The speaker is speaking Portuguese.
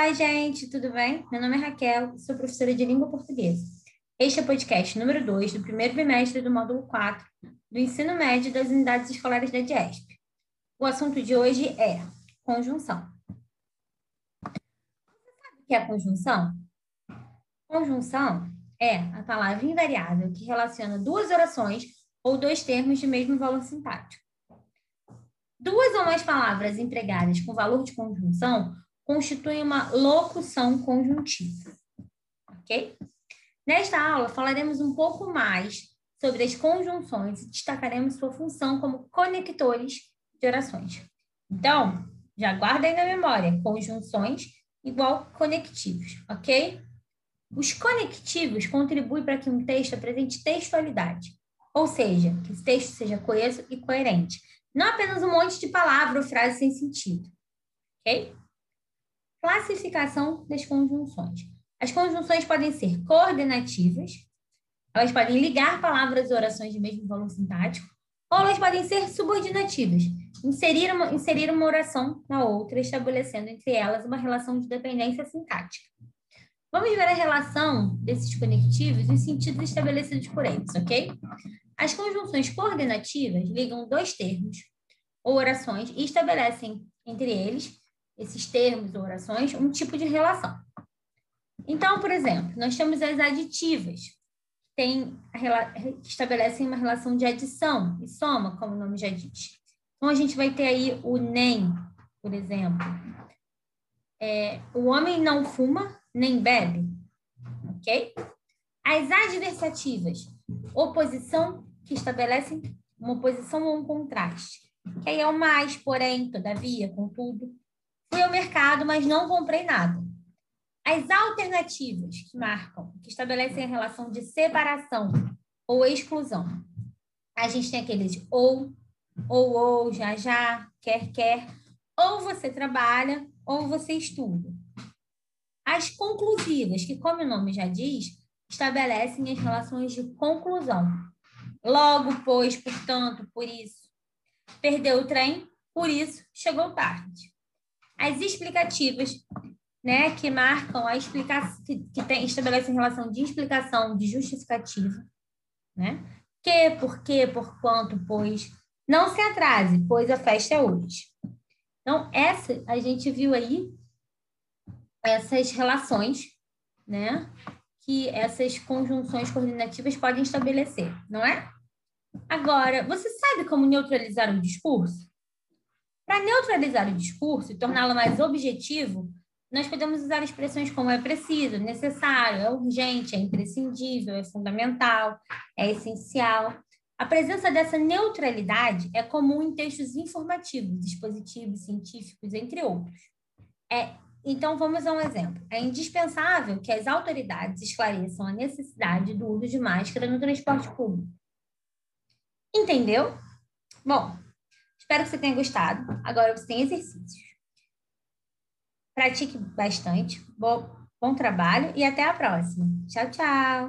Olá, gente, tudo bem? Meu nome é Raquel, sou professora de língua portuguesa. Este é o podcast número 2 do primeiro bimestre do módulo 4 do ensino médio das unidades escolares da DIESP. O assunto de hoje é conjunção. Você sabe o que é conjunção? Conjunção é a palavra invariável que relaciona duas orações ou dois termos de mesmo valor sintático. Duas ou mais palavras empregadas com valor de conjunção constitui uma locução conjuntiva. Ok? Nesta aula, falaremos um pouco mais sobre as conjunções e destacaremos sua função como conectores de orações. Então, já guarda aí na memória, conjunções igual conectivos, ok? Os conectivos contribuem para que um texto apresente textualidade, ou seja, que esse texto seja coeso e coerente. Não apenas um monte de palavra ou frase sem sentido, ok? Classificação das conjunções. As conjunções podem ser coordenativas, elas podem ligar palavras e orações de mesmo valor sintático, ou elas podem ser subordinativas, inserir uma, inserir uma oração na outra, estabelecendo entre elas uma relação de dependência sintática. Vamos ver a relação desses conectivos e os sentidos estabelecidos por eles, ok? As conjunções coordenativas ligam dois termos ou orações e estabelecem entre eles esses termos ou orações, um tipo de relação. Então, por exemplo, nós temos as aditivas, que, tem, que estabelecem uma relação de adição e soma, como o nome já diz. Então, a gente vai ter aí o nem, por exemplo. É, o homem não fuma nem bebe, ok? As adversativas, oposição, que estabelecem uma oposição ou um contraste. Que aí é o mais, porém, todavia, contudo. Fui ao mercado, mas não comprei nada. As alternativas que marcam, que estabelecem a relação de separação ou exclusão. A gente tem aqueles ou, ou, ou, já, já, quer, quer. Ou você trabalha, ou você estuda. As conclusivas, que, como o nome já diz, estabelecem as relações de conclusão. Logo, pois, portanto, por isso. Perdeu o trem, por isso chegou tarde as explicativas, né, que marcam a explicação, que, que tem, estabelecem relação de explicação, de justificativa, né? Que, por que, por quanto, pois. Não se atrase, pois a festa é hoje. Então, essa, a gente viu aí essas relações, né? Que essas conjunções coordenativas podem estabelecer, não é? Agora, você sabe como neutralizar um discurso? Para neutralizar o discurso e torná-lo mais objetivo, nós podemos usar expressões como é preciso, necessário, é urgente, é imprescindível, é fundamental, é essencial. A presença dessa neutralidade é comum em textos informativos, dispositivos, científicos, entre outros. É, então, vamos a um exemplo. É indispensável que as autoridades esclareçam a necessidade do uso de máscara no transporte público. Entendeu? Bom, Espero que você tenha gostado. Agora você tem exercícios. Pratique bastante. Bom, bom trabalho e até a próxima. Tchau, tchau.